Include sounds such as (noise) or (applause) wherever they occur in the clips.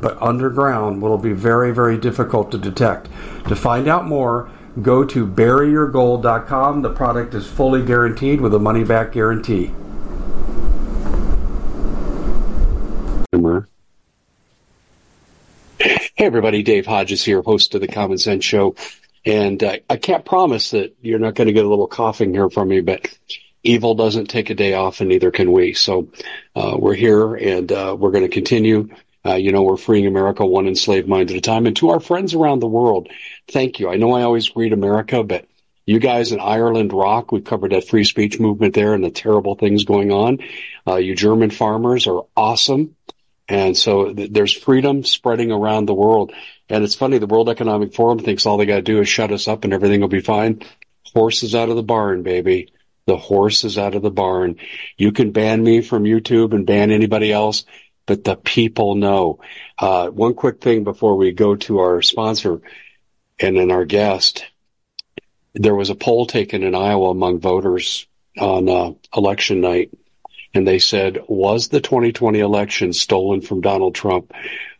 but underground will be very, very difficult to detect. To find out more, go to buryyourgold.com. The product is fully guaranteed with a money back guarantee. Hey, everybody, Dave Hodges here, host of the Common Sense Show. And uh, I can't promise that you're not going to get a little coughing here from me, but evil doesn't take a day off, and neither can we. So uh, we're here, and uh, we're going to continue uh, you know, we're freeing America one enslaved mind at a time. And to our friends around the world, thank you. I know I always read America, but you guys in Ireland rock. We've covered that free speech movement there and the terrible things going on. Uh, you German farmers are awesome. And so th- there's freedom spreading around the world. And it's funny, the World Economic Forum thinks all they got to do is shut us up and everything will be fine. Horses out of the barn, baby. The horse is out of the barn. You can ban me from YouTube and ban anybody else but the people know. Uh, one quick thing before we go to our sponsor and then our guest. There was a poll taken in Iowa among voters on uh, election night, and they said, was the 2020 election stolen from Donald Trump?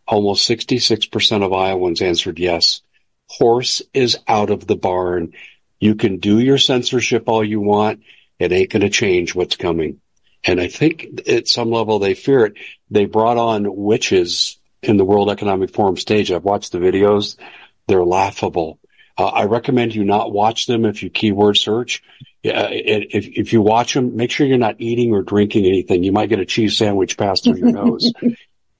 Almost 66% of Iowans answered yes. Horse is out of the barn. You can do your censorship all you want. It ain't going to change what's coming. And I think at some level they fear it. They brought on witches in the World Economic Forum stage. I've watched the videos. They're laughable. Uh, I recommend you not watch them if you keyword search. Uh, if, if you watch them, make sure you're not eating or drinking anything. You might get a cheese sandwich passed through your nose. (laughs)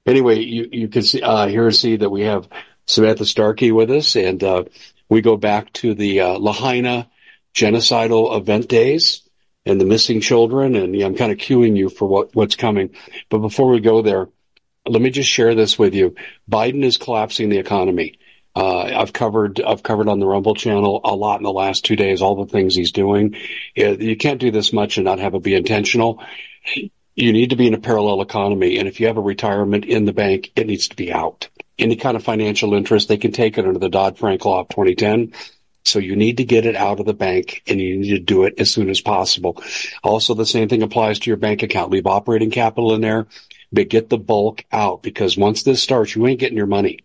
Anyway, you, you can see, uh, here see that we have Samantha Starkey with us and, uh, we go back to the, uh, Lahaina genocidal event days and the missing children. And yeah, I'm kind of cueing you for what, what's coming. But before we go there, let me just share this with you. Biden is collapsing the economy. Uh, I've covered, I've covered on the Rumble channel a lot in the last two days, all the things he's doing. You can't do this much and not have it be intentional. You need to be in a parallel economy. And if you have a retirement in the bank, it needs to be out. Any kind of financial interest, they can take it under the Dodd-Frank law of 2010 so you need to get it out of the bank and you need to do it as soon as possible. Also, the same thing applies to your bank account. Leave operating capital in there, but get the bulk out because once this starts, you ain't getting your money.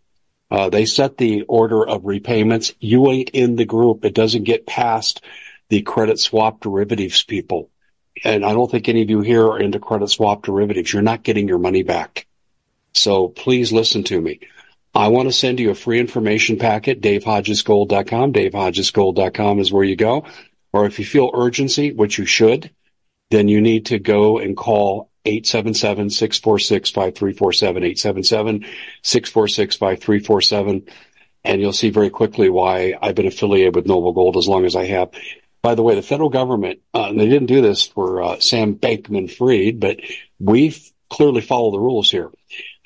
Uh, they set the order of repayments. You ain't in the group. It doesn't get past the credit swap derivatives people. And I don't think any of you here are into credit swap derivatives. You're not getting your money back. So please listen to me. I want to send you a free information packet, davehodgesgold.com. davehodgesgold.com is where you go. Or if you feel urgency, which you should, then you need to go and call 877-646-5347, 877-646-5347. And you'll see very quickly why I've been affiliated with Noble Gold as long as I have. By the way, the federal government, uh, they didn't do this for uh, Sam Bankman Fried, but we clearly follow the rules here.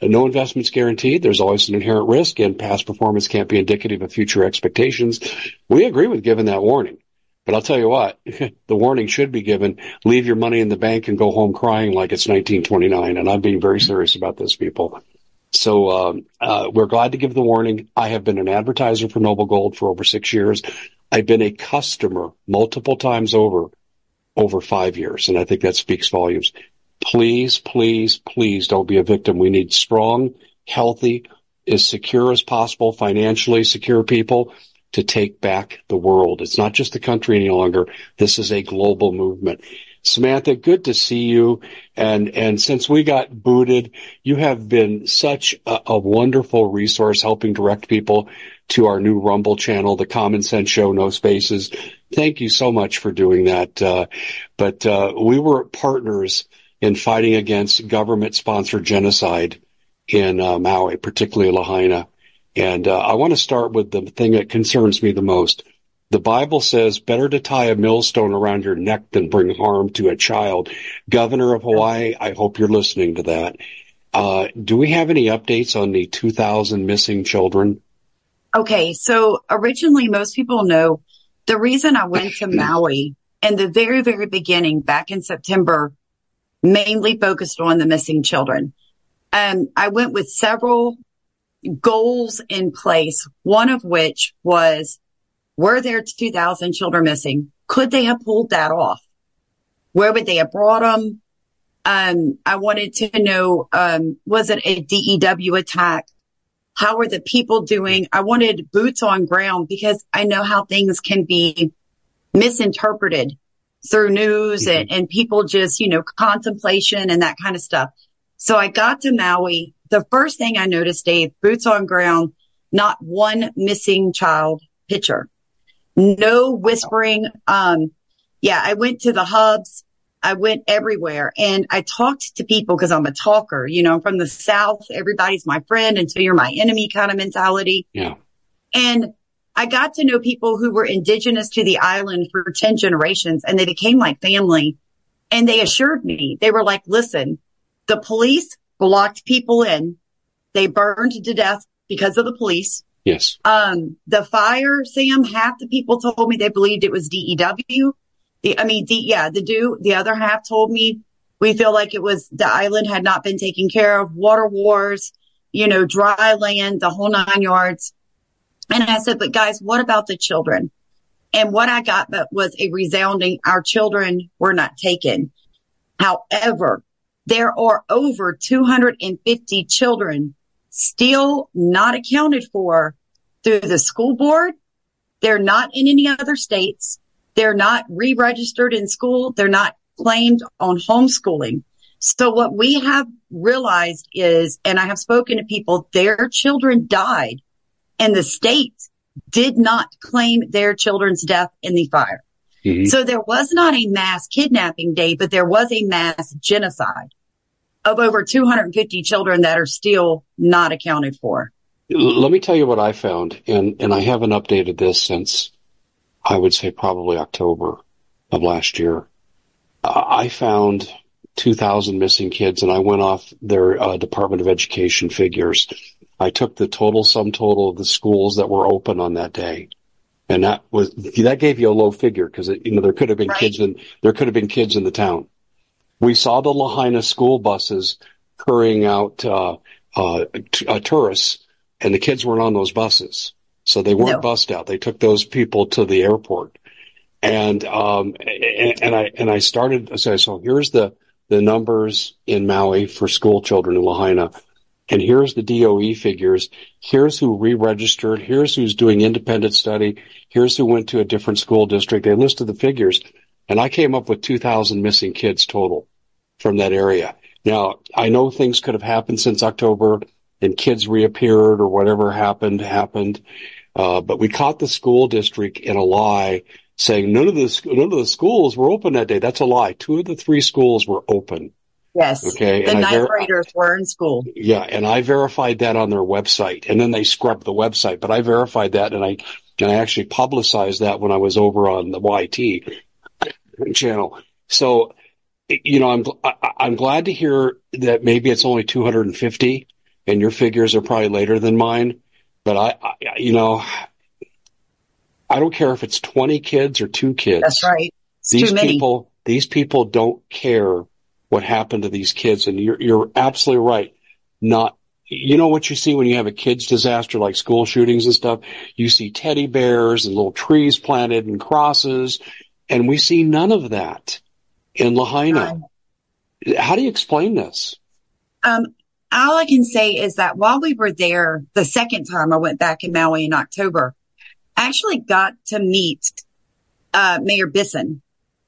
No investment's guaranteed. There's always an inherent risk and past performance can't be indicative of future expectations. We agree with giving that warning. But I'll tell you what, (laughs) the warning should be given. Leave your money in the bank and go home crying like it's 1929. And I'm being very serious about this, people. So um, uh, we're glad to give the warning. I have been an advertiser for Noble Gold for over six years. I've been a customer multiple times over, over five years, and I think that speaks volumes. Please, please, please don't be a victim. We need strong, healthy, as secure as possible, financially secure people to take back the world. It's not just the country any longer. This is a global movement. Samantha, good to see you. And, and since we got booted, you have been such a, a, wonderful resource helping direct people to our new Rumble channel, the Common Sense Show, No Spaces. Thank you so much for doing that. Uh, but, uh, we were partners in fighting against government sponsored genocide in uh, Maui, particularly Lahaina. And uh, I want to start with the thing that concerns me the most. The Bible says better to tie a millstone around your neck than bring harm to a child. Governor of Hawaii, I hope you're listening to that. Uh, do we have any updates on the 2,000 missing children? Okay, so originally most people know the reason I went to (clears throat) Maui in the very, very beginning back in September mainly focused on the missing children. Um, I went with several goals in place, one of which was, were there 2,000 children missing? Could they have pulled that off? Where would they have brought them? Um, I wanted to know, um, was it a DEW attack? How are the people doing? I wanted boots on ground because I know how things can be misinterpreted through news mm-hmm. and, and people just, you know, contemplation and that kind of stuff. So I got to Maui. The first thing I noticed, Dave, boots on ground, not one missing child picture, no whispering. Um, yeah, I went to the hubs. I went everywhere and I talked to people because I'm a talker. You know, I'm from the South. Everybody's my friend until you're my enemy kind of mentality. Yeah. And I got to know people who were indigenous to the island for 10 generations and they became like family. And they assured me, they were like, listen, the police blocked people in. They burned to death because of the police. Yes. Um, the fire, Sam, half the people told me they believed it was DEW. The, I mean, the, yeah, the do, the other half told me we feel like it was the island had not been taken care of, water wars, you know, dry land, the whole nine yards. And I said, but guys, what about the children? And what I got that was a resounding, our children were not taken. However, there are over 250 children still not accounted for through the school board. They're not in any other states. They're not re-registered in school. They're not claimed on homeschooling. So what we have realized is, and I have spoken to people, their children died and the state did not claim their children's death in the fire. Mm-hmm. So there was not a mass kidnapping day, but there was a mass genocide of over 250 children that are still not accounted for. Let me tell you what I found, and, and I haven't updated this since I would say probably October of last year. I found 2,000 missing kids and I went off their uh, Department of Education figures. I took the total sum total of the schools that were open on that day. And that was, that gave you a low figure because, you know, there could have been right. kids in, there could have been kids in the town. We saw the Lahaina school buses carrying out, uh, uh, t- uh, tourists and the kids weren't on those buses. So they weren't no. bussed out. They took those people to the airport. And, um, and, and I, and I started, so, so here's the, the numbers in Maui for school children in Lahaina. And here's the DOE figures. Here's who re-registered. Here's who's doing independent study. Here's who went to a different school district. They listed the figures and I came up with 2000 missing kids total from that area. Now I know things could have happened since October and kids reappeared or whatever happened happened. Uh, but we caught the school district in a lie saying none of the none of the schools were open that day. That's a lie. Two of the three schools were open. Yes. Okay. The and ninth ver- graders were in school. Yeah, and I verified that on their website, and then they scrubbed the website, but I verified that, and I and I actually publicized that when I was over on the YT channel. So, you know, I'm I'm glad to hear that maybe it's only 250, and your figures are probably later than mine. But I, I you know, I don't care if it's 20 kids or two kids. That's right. It's these people, these people don't care what happened to these kids. And you're, you're absolutely right. Not, you know what you see when you have a kids disaster like school shootings and stuff? You see teddy bears and little trees planted and crosses. And we see none of that in Lahaina. How do you explain this? Um, all I can say is that while we were there the second time I went back in Maui in October, I actually got to meet uh, Mayor Bissen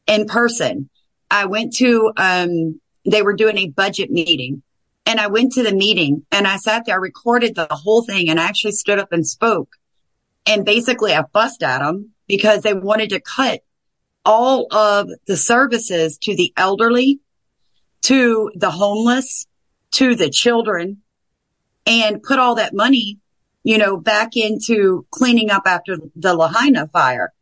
in person. I went to, um, they were doing a budget meeting and I went to the meeting and I sat there, I recorded the whole thing and I actually stood up and spoke. And basically I fussed at them because they wanted to cut all of the services to the elderly to the homeless, to the children and put all that money, you know, back into cleaning up after the Lahaina fire.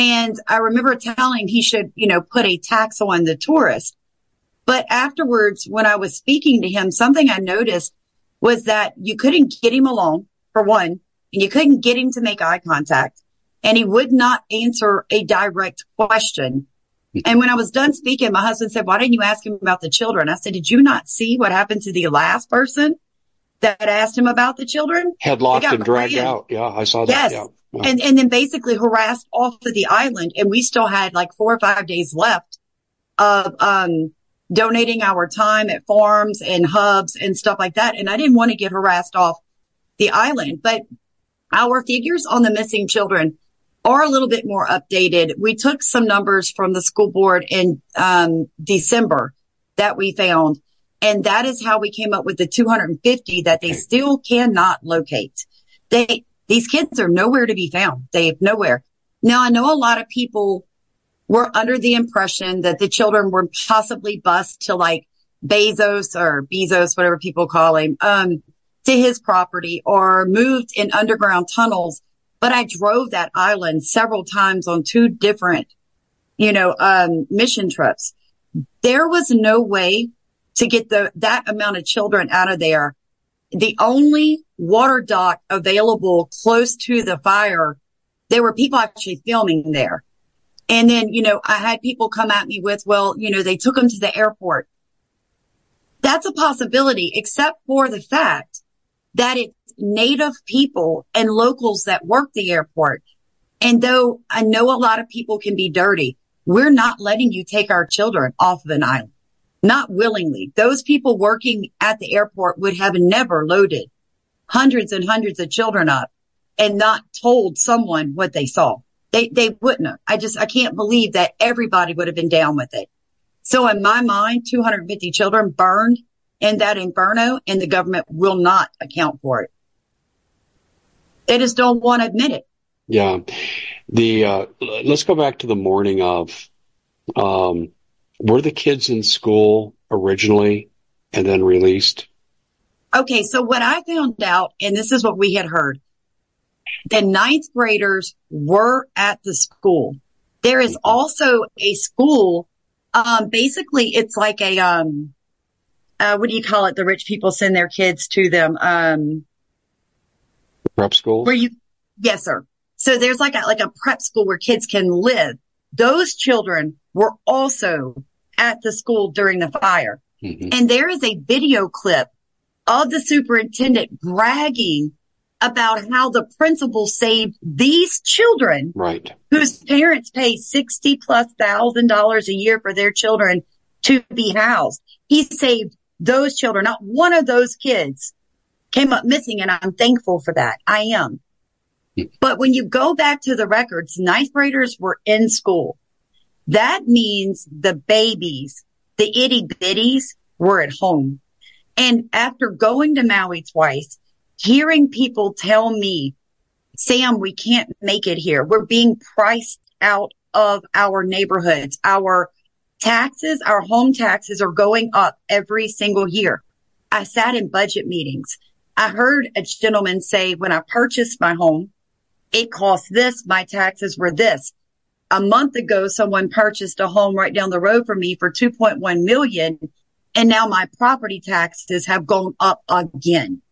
And I remember telling he should, you know, put a tax on the tourists. But afterwards, when I was speaking to him, something I noticed was that you couldn't get him alone for one, and you couldn't get him to make eye contact and he would not answer a direct question. And when I was done speaking, my husband said, why didn't you ask him about the children? I said, did you not see what happened to the last person that asked him about the children? Headlocked and dragged out. Yeah, I saw that. Yes. Yeah. Yeah. And, and then basically harassed off of the island. And we still had like four or five days left of, um, donating our time at farms and hubs and stuff like that. And I didn't want to get harassed off the island, but our figures on the missing children are a little bit more updated. We took some numbers from the school board in um, December that we found, and that is how we came up with the 250 that they still cannot locate. They these kids are nowhere to be found. They have nowhere. Now I know a lot of people were under the impression that the children were possibly bused to like Bezos or Bezos, whatever people call him, um, to his property or moved in underground tunnels but I drove that island several times on two different, you know, um, mission trips. There was no way to get the, that amount of children out of there. The only water dock available close to the fire, there were people actually filming there. And then, you know, I had people come at me with, well, you know, they took them to the airport. That's a possibility, except for the fact that it's native people and locals that work the airport. And though I know a lot of people can be dirty, we're not letting you take our children off of an island. Not willingly. Those people working at the airport would have never loaded hundreds and hundreds of children up and not told someone what they saw. They, they wouldn't have. I just, I can't believe that everybody would have been down with it. So in my mind, 250 children burned in that inferno and the government will not account for it. They just don't want to admit it. Yeah. The, uh, let's go back to the morning of, um, were the kids in school originally and then released? Okay. So what I found out, and this is what we had heard, the ninth graders were at the school. There is mm-hmm. also a school. Um, basically it's like a, um, uh, what do you call it? The rich people send their kids to them. Um, prep schools? Where you, yes, sir. So there's like a, like a prep school where kids can live. Those children were also at the school during the fire. Mm-hmm. And there is a video clip of the superintendent bragging about how the principal saved these children. Right. Whose parents pay 60 plus thousand dollars a year for their children to be housed. He saved those children. Not one of those kids came up missing and I'm thankful for that. I am. But when you go back to the records, ninth graders were in school. That means the babies, the itty bitties were at home. And after going to Maui twice, hearing people tell me, Sam, we can't make it here. We're being priced out of our neighborhoods. Our taxes, our home taxes are going up every single year. I sat in budget meetings I heard a gentleman say when I purchased my home, it cost this. My taxes were this. A month ago, someone purchased a home right down the road from me for 2.1 million. And now my property taxes have gone up again.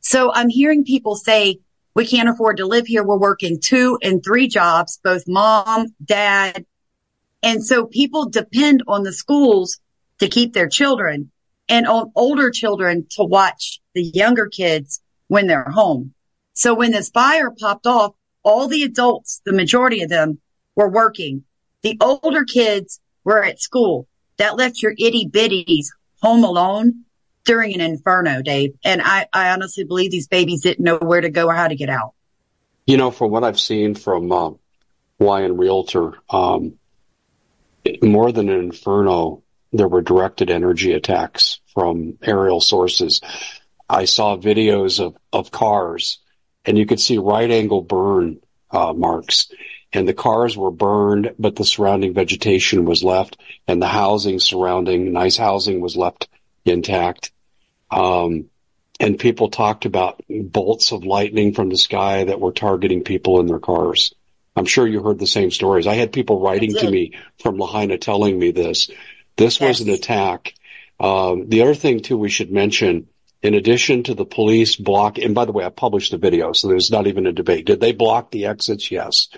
So I'm hearing people say, we can't afford to live here. We're working two and three jobs, both mom, dad. And so people depend on the schools to keep their children and on older children to watch the younger kids when they're home. So when this fire popped off, all the adults, the majority of them were working. The older kids were at school. That left your itty bitties home alone during an inferno, Dave. And I, I honestly believe these babies didn't know where to go or how to get out. You know, from what I've seen from uh, Hawaiian Realtor, um, more than an inferno, there were directed energy attacks from aerial sources. I saw videos of, of cars and you could see right angle burn uh, marks. And the cars were burned, but the surrounding vegetation was left, and the housing surrounding nice housing was left intact. Um, and people talked about bolts of lightning from the sky that were targeting people in their cars. I'm sure you heard the same stories. I had people writing to me from Lahaina telling me this. This yes. was an attack. Um, the other thing too we should mention, in addition to the police block, and by the way, I published the video, so there's not even a debate. Did they block the exits? Yes.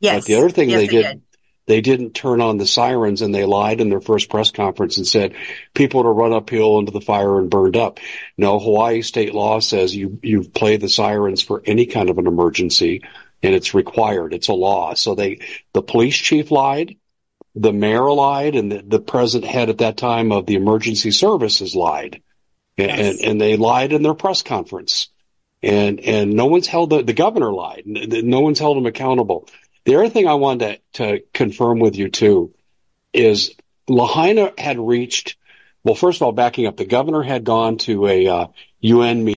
Yes. But the other thing yes, they, did, did, they didn't turn on the sirens and they lied in their first press conference and said people to run uphill into the fire and burned up. No, Hawaii state law says you, you play the sirens for any kind of an emergency and it's required. It's a law. So they, the police chief lied, the mayor lied, and the, the president head at that time of the emergency services lied. Yes. And, and they lied in their press conference. And, and no one's held the, the governor lied. No one's held him accountable. The other thing I wanted to, to confirm with you too is Lahaina had reached, well, first of all, backing up, the governor had gone to a uh, UN meeting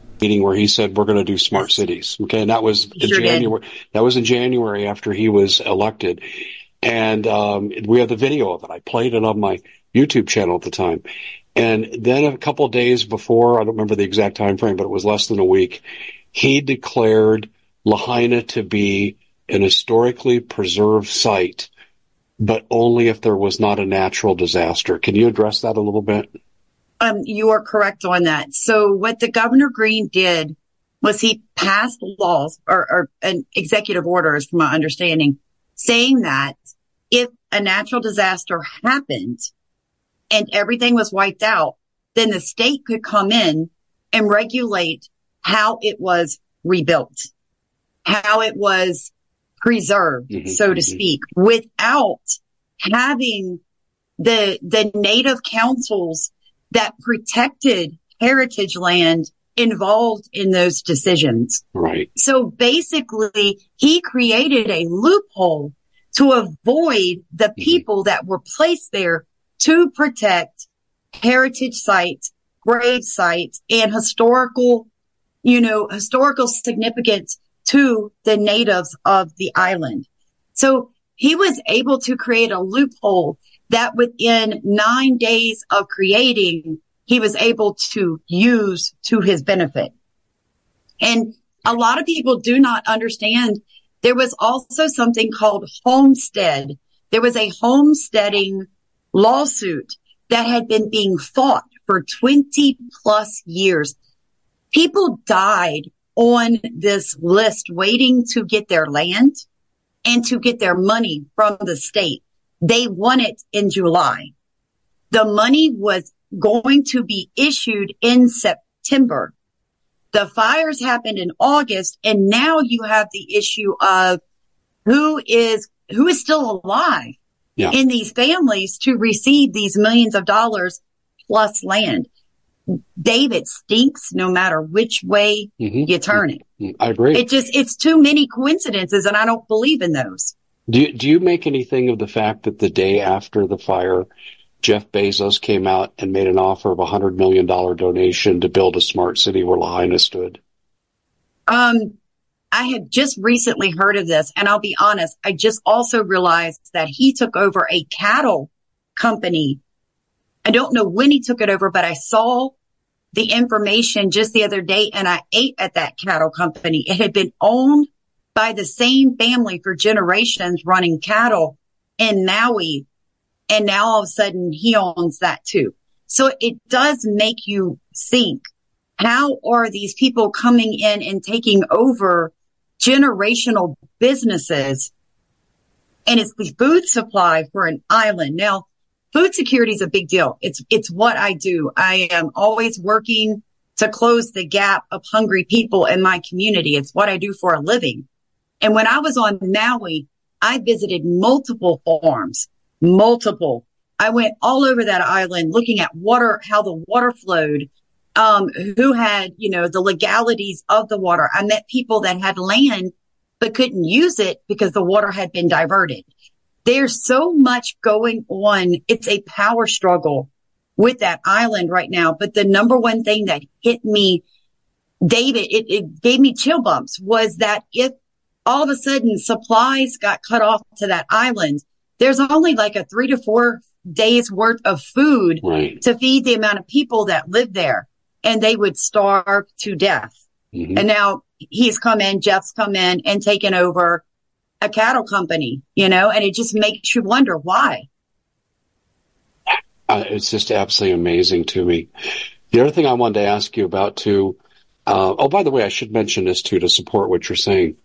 meeting where he said we're going to do smart cities. Okay, and that was in sure January. Did. That was in January after he was elected, and um, we have the video of it. I played it on my YouTube channel at the time, and then a couple of days before, I don't remember the exact time frame, but it was less than a week. He declared Lahaina to be an historically preserved site, but only if there was not a natural disaster. Can you address that a little bit? Um, you are correct on that. So what the Governor Green did was he passed laws or, or an executive orders, from my understanding, saying that if a natural disaster happened and everything was wiped out, then the state could come in and regulate how it was rebuilt, how it was preserved, mm-hmm. so to mm-hmm. speak, without having the, the native councils that protected heritage land involved in those decisions. Right. So basically he created a loophole to avoid the mm-hmm. people that were placed there to protect heritage sites, grave sites and historical, you know, historical significance to the natives of the island. So he was able to create a loophole that within nine days of creating, he was able to use to his benefit. And a lot of people do not understand there was also something called homestead. There was a homesteading lawsuit that had been being fought for 20 plus years. People died on this list waiting to get their land and to get their money from the state. They won it in July. The money was going to be issued in September. The fires happened in August and now you have the issue of who is, who is still alive yeah. in these families to receive these millions of dollars plus land. David stinks no matter which way mm-hmm. you turn it. Mm-hmm. I agree. It just, it's too many coincidences and I don't believe in those. Do you, do you make anything of the fact that the day after the fire, Jeff Bezos came out and made an offer of a hundred million dollar donation to build a smart city where Lahaina stood? Um, I had just recently heard of this and I'll be honest, I just also realized that he took over a cattle company. I don't know when he took it over, but I saw the information just the other day and I ate at that cattle company. It had been owned by the same family for generations running cattle in Maui and now all of a sudden he owns that too. So it does make you think, how are these people coming in and taking over generational businesses? And it's the food supply for an island. Now, food security is a big deal. It's, it's what I do. I am always working to close the gap of hungry people in my community. It's what I do for a living. And when I was on Maui, I visited multiple farms multiple. I went all over that island looking at water, how the water flowed, um, who had, you know, the legalities of the water. I met people that had land, but couldn't use it because the water had been diverted. There's so much going on. It's a power struggle with that island right now. But the number one thing that hit me, David, it, it gave me chill bumps was that if all of a sudden supplies got cut off to that island, there's only like a three to four days worth of food right. to feed the amount of people that live there and they would starve to death. Mm-hmm. And now he's come in, Jeff's come in and taken over a cattle company, you know, and it just makes you wonder why. Uh, it's just absolutely amazing to me. The other thing I wanted to ask you about too, uh, oh, by the way, I should mention this too to support what you're saying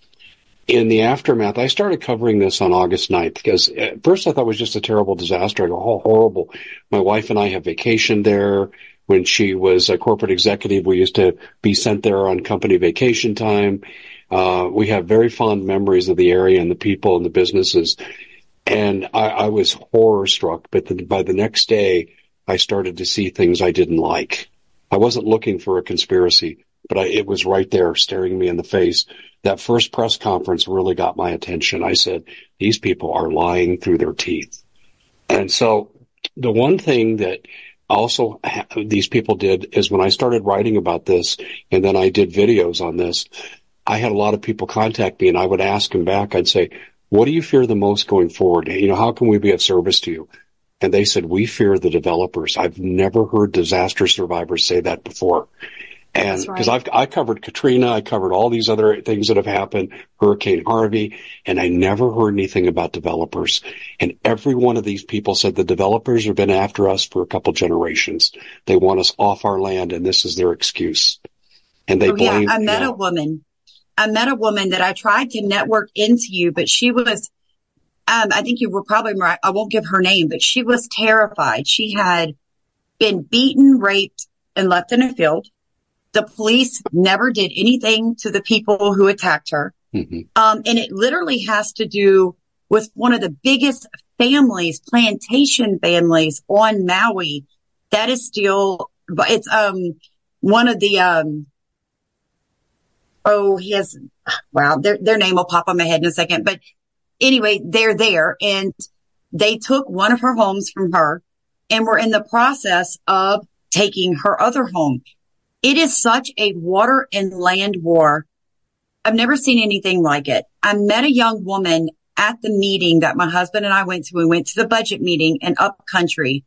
in the aftermath, I started covering this on August 9th because at first I thought it was just a terrible disaster. Go, oh, horrible. My wife and I have vacationed there. When she was a corporate executive, we used to be sent there on company vacation time. Uh, we have very fond memories of the area and the people and the businesses. And I, I was horror struck, but the, by the next day, I started to see things I didn't like. I wasn't looking for a conspiracy, but I, it was right there staring me in the face that first press conference really got my attention. I said, these people are lying through their teeth. And so the one thing that also ha- these people did is when I started writing about this and then I did videos on this, I had a lot of people contact me and I would ask them back. I'd say, what do you fear the most going forward? You know, how can we be of service to you? And they said, we fear the developers. I've never heard disaster survivors say that before. And because right. I've I covered Katrina, I covered all these other things that have happened, Hurricane Harvey, and I never heard anything about developers. And every one of these people said the developers have been after us for a couple generations. They want us off our land, and this is their excuse. And they oh, blame. Yeah, I met a woman. I met a woman that I tried to network into you, but she was. Um, I think you were probably right. I won't give her name, but she was terrified. She had been beaten, raped, and left in a field The police never did anything to the people who attacked her. hmm Um, and it literally has to do with one of the biggest families, plantation families on Maui. That is still, but it's, um, one of the, um, oh, he has, wow, their, their name will pop on my head in a second. But anyway, they're there and they took one of her homes from her and were in the process of taking her other home. It is such a water and land war. I've never seen anything like it. I met a young woman at the meeting that my husband and I went to. We went to the budget meeting in up country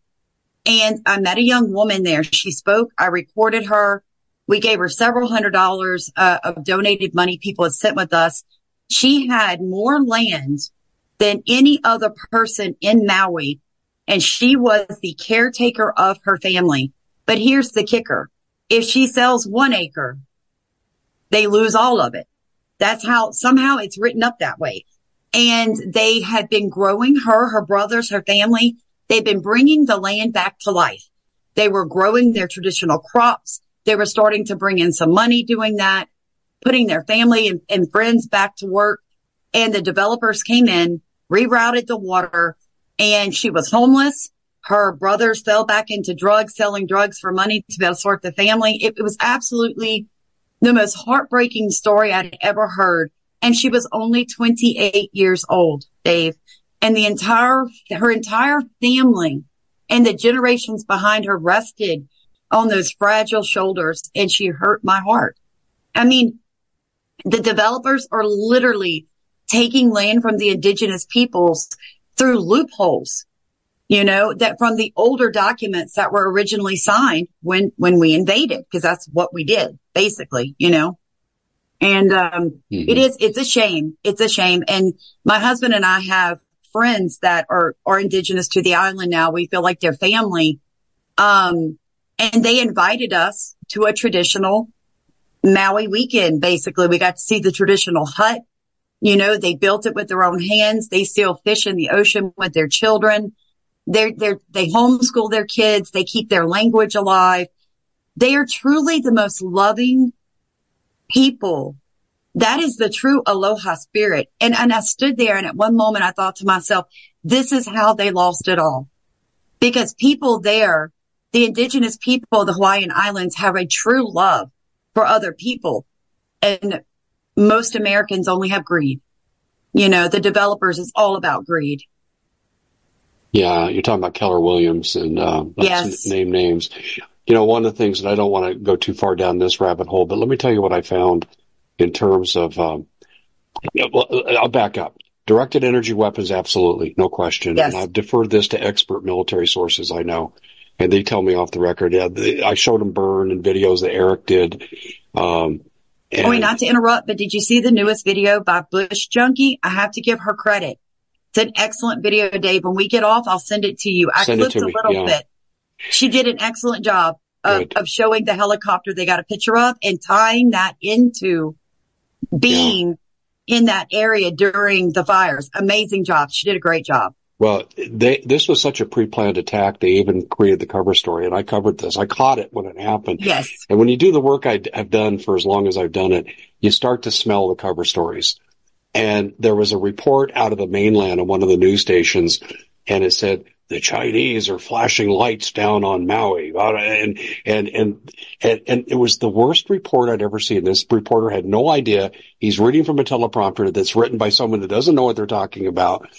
and I met a young woman there. She spoke. I recorded her. We gave her several hundred dollars uh, of donated money people had sent with us. She had more land than any other person in Maui. And she was the caretaker of her family. But here's the kicker. If she sells one acre, they lose all of it. That's how somehow it's written up that way. And they had been growing her, her brothers, her family. They've been bringing the land back to life. They were growing their traditional crops. They were starting to bring in some money doing that, putting their family and, and friends back to work. And the developers came in, rerouted the water and she was homeless. Her brothers fell back into drugs, selling drugs for money to be able to support the family. It, it was absolutely the most heartbreaking story I'd ever heard. And she was only 28 years old, Dave. And the entire, her entire family and the generations behind her rested on those fragile shoulders and she hurt my heart. I mean, the developers are literally taking land from the indigenous peoples through loopholes, you know, that from the older documents that were originally signed when, when we invaded, because that's what we did, basically, you know. And um, Mhm. it is, it's a shame. It's a shame. And my husband and I have friends that are, are indigenous to the island now. We feel like they're family. Um, and they invited us to a traditional Maui weekend. Basically, we got to see the traditional hut. You know, they built it with their own hands. They still fish in the ocean with their children. They're, they're, they homeschool their kids. They keep their language alive. They are truly the most loving people. That is the true aloha spirit. And, and I stood there and at one moment I thought to myself, this is how they lost it all. Because people there, the indigenous people of the Hawaiian Islands have a true love for other people. And most Americans only have greed. You know, the developers is all about greed. Yeah, you're talking about Keller Williams and uh, let's Yes. name names. You know, one of the things that I don't want to go too far down this rabbit hole, but let me tell you what I found in terms of. Um, well, I'll back up. Directed energy weapons, absolutely, no question. Yes. And I've deferred this to expert military sources I know, and they tell me off the record. Yeah, the, I showed them burn and videos that Eric did. Um, and, I mean, not to interrupt, but did you see the newest video by Bush Junkie? I have to give her credit. It's an excellent video, Dave. When we get off, I'll send it to you. I Send clipped a little yeah. bit. She did an excellent job of, of showing the helicopter they got a picture of and tying that into being in that area during the fires. Amazing job. She did a great job. Well, they, this was such a pre-planned attack. They even created the cover story and I covered this. I caught it when it happened. Yes. And when you do the work I have done for as long as I've done it, you start to smell the cover stories. And there was a report out of the mainland on one of the news stations and it said, the Chinese are flashing lights down on Maui. And, and, and, and, and it was the worst report I'd ever seen. This reporter had no idea. He's reading from a teleprompter that's written by someone that doesn't know what they're talking about.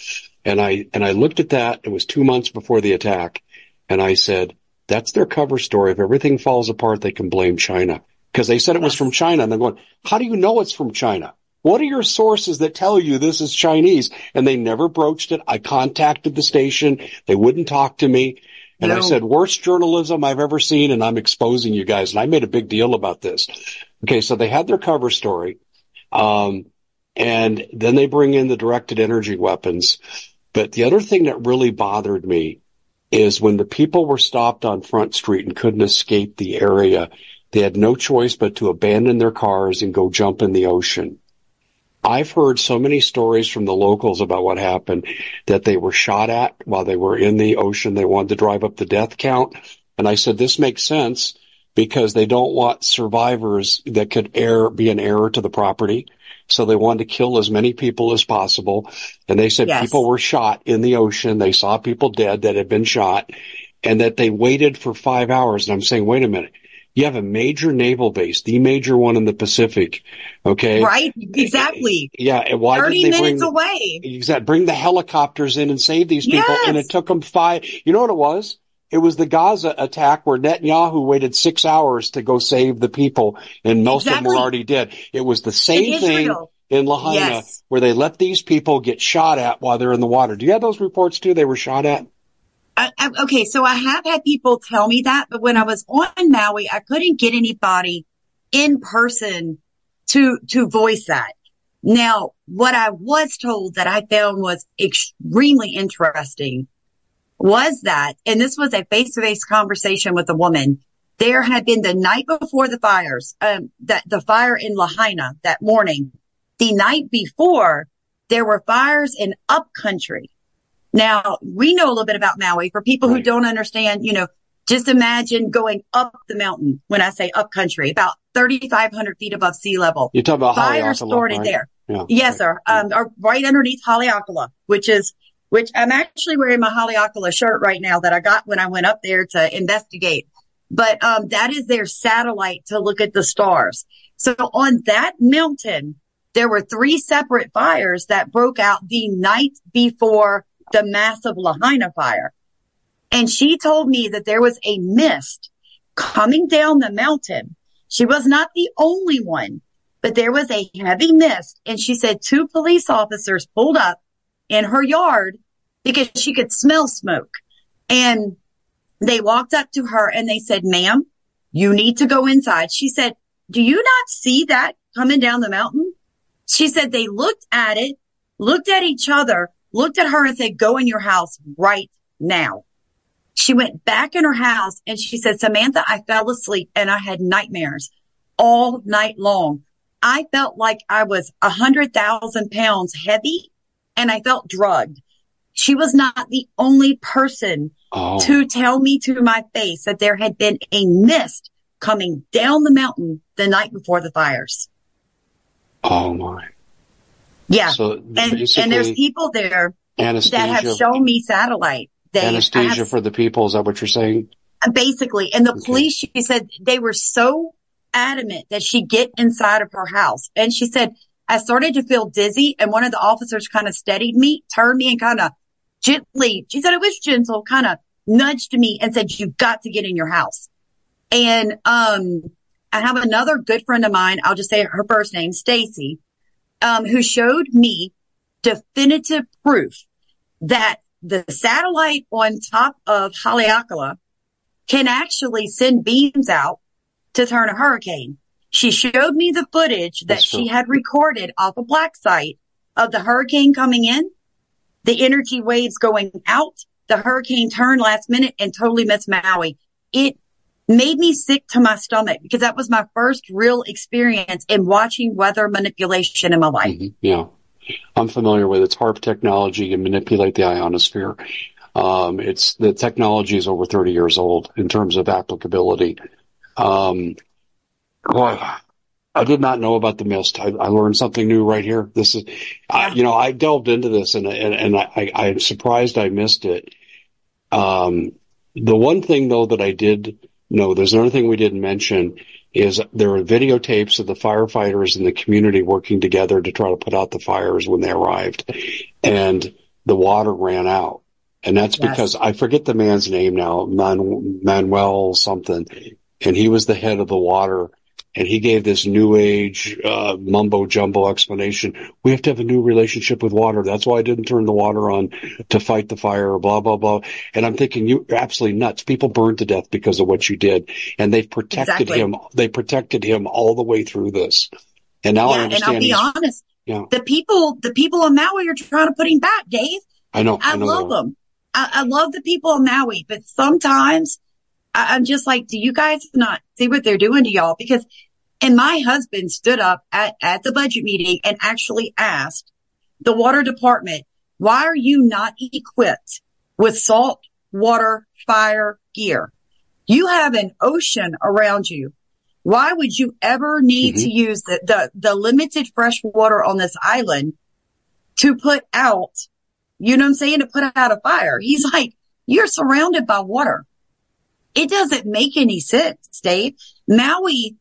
And I, and I looked at that. It was two months before the attack. And I said, that's their cover story. If everything falls apart, they can blame China because they said it was from China. And I'm going, how do you know it's from China? What are your sources that tell you this is Chinese? And they never broached it. I contacted the station. They wouldn't talk to me. And I said, worst journalism I've ever seen. And I'm exposing you guys. And I made a big deal about this. Okay. So they had their cover story. Um, and then they bring in the directed energy weapons. But the other thing that really bothered me is when the people were stopped on Front Street and couldn't escape the area, they had no choice but to abandon their cars and go jump in the ocean. I've heard so many stories from the locals about what happened that they were shot at while they were in the ocean. They wanted to drive up the death count. And I said, this makes sense because they don't want survivors that could err, be an error to the property. So they wanted to kill as many people as possible. And they said Yes. people were shot in the ocean. They saw people dead that had been shot and that they waited for five hours. And I'm saying, wait a minute. You have a major naval base, the major one in the Pacific. Okay. Right? Exactly. Yeah. Why 30 didn't they minutes bring, away. Exactly. Bring the helicopters in and save these people. Yes. And it took them five. You know what it was? It was the Gaza attack where Netanyahu waited six hours to go save the people and most of them were already dead. It was the same In thing in Lahaina Yes. where they let these people get shot at while they're in the water. Do you have those reports too? They were shot at? I, I, okay, so I have had people tell me that, but when I was on Maui, I couldn't get anybody in person to to voice that. Now, what I was told that I found was extremely interesting was that, and this was a face-to-face conversation with a woman. There had been the night before the fires, um, that the fire in Lahaina that morning. The night before, there were fires in upcountry. Now, we know a little bit about Maui. For people who don't understand, you know, just imagine going up the mountain. When I say up country, about 3,500 feet above sea level. You're talking about Fire Haleakala, started right? there. Yeah. Yes, sir. Um, or right underneath Haleakala, which is, which I'm actually wearing my Haleakala shirt right now that I got when I went up there to investigate. But, um, that is their satellite to look at the stars. So on that mountain, there were three separate fires that broke out the night before the massive Lahaina fire. And she told me that there was a mist coming down the mountain. She was not the only one, but there was a heavy mist. And she said two police officers pulled up in her yard because she could smell smoke. And they walked up to her and they said, ma'am, you need to go inside. She said, do you not see that coming down the mountain? She said they looked at it, looked at each other, looked at her and said, go in your house right now. She went back in her house and she said, Samantha, I fell asleep and I had nightmares all night long. I felt like I was a hundred thousand pounds heavy and I felt drugged. She was not the only person Oh, to tell me to my face that there had been a mist coming down the mountain the night before the fires. oh my. Yeah. So and, and there's people there that have shown me satellite. They anesthesia have- for the people. Is that what you're saying? basically, and the Okay. police, she said they were so adamant that she get inside of her house. And she said, I started to feel dizzy and one of the officers kind of steadied me, turned me and kind of gently, she said it was gentle, kind of nudged me and said, you've got to get in your house. And, um, I have another good friend of mine. I'll just say her first name, Stacy, um, who showed me definitive proof that the satellite on top of Haleakala can actually send beams out to turn a hurricane. She showed me the footage that she had recorded off a black site of the hurricane coming in, the energy waves going out, the hurricane turned last minute and totally missed Maui. It made me sick to my stomach because that was my first real experience in watching weather manipulation in my life. Mhm. Yeah. I'm familiar with it. It's HAARP technology. You manipulate the ionosphere. Um, it's the technology is over 30 years old in terms of applicability. Um, boy, I did not know about the mist. I, I learned something new right here. This is, I, you know, I delved into this and, and, and I, I, I'm surprised I missed it. Um, the one thing though that I did know, there's another thing we didn't mention is there are videotapes of the firefighters in the community working together to try to put out the fires when they arrived and the water ran out. And that's Yes. because I forget the man's name now, Manuel something, and he was the head of the water and he gave this new age, uh, mumbo jumbo explanation. We have to have a new relationship with water. That's why I didn't turn the water on to fight the fire, blah, blah, blah. And I'm thinking you're absolutely nuts. People burned to death because of what you did and they've protected Exactly. him. They protected him all the way through this. And now I yeah, and I'll be honest. yeah, The people, the people in Maui are trying to put him back, Dave. I know. I know love them. I, I love the people of Maui, but sometimes I, I'm just like, do you guys not see what they're doing to y'all? Because, and my husband stood up at, at the budget meeting and actually asked the water department, why are you not equipped with salt water fire gear? You have an ocean around you. Why would you ever need mm-hmm. to use the, the, the limited fresh water on this island to put out, you know what I'm saying, to put out a fire? He's like, you're surrounded by water. It doesn't make any sense, Dave. Maui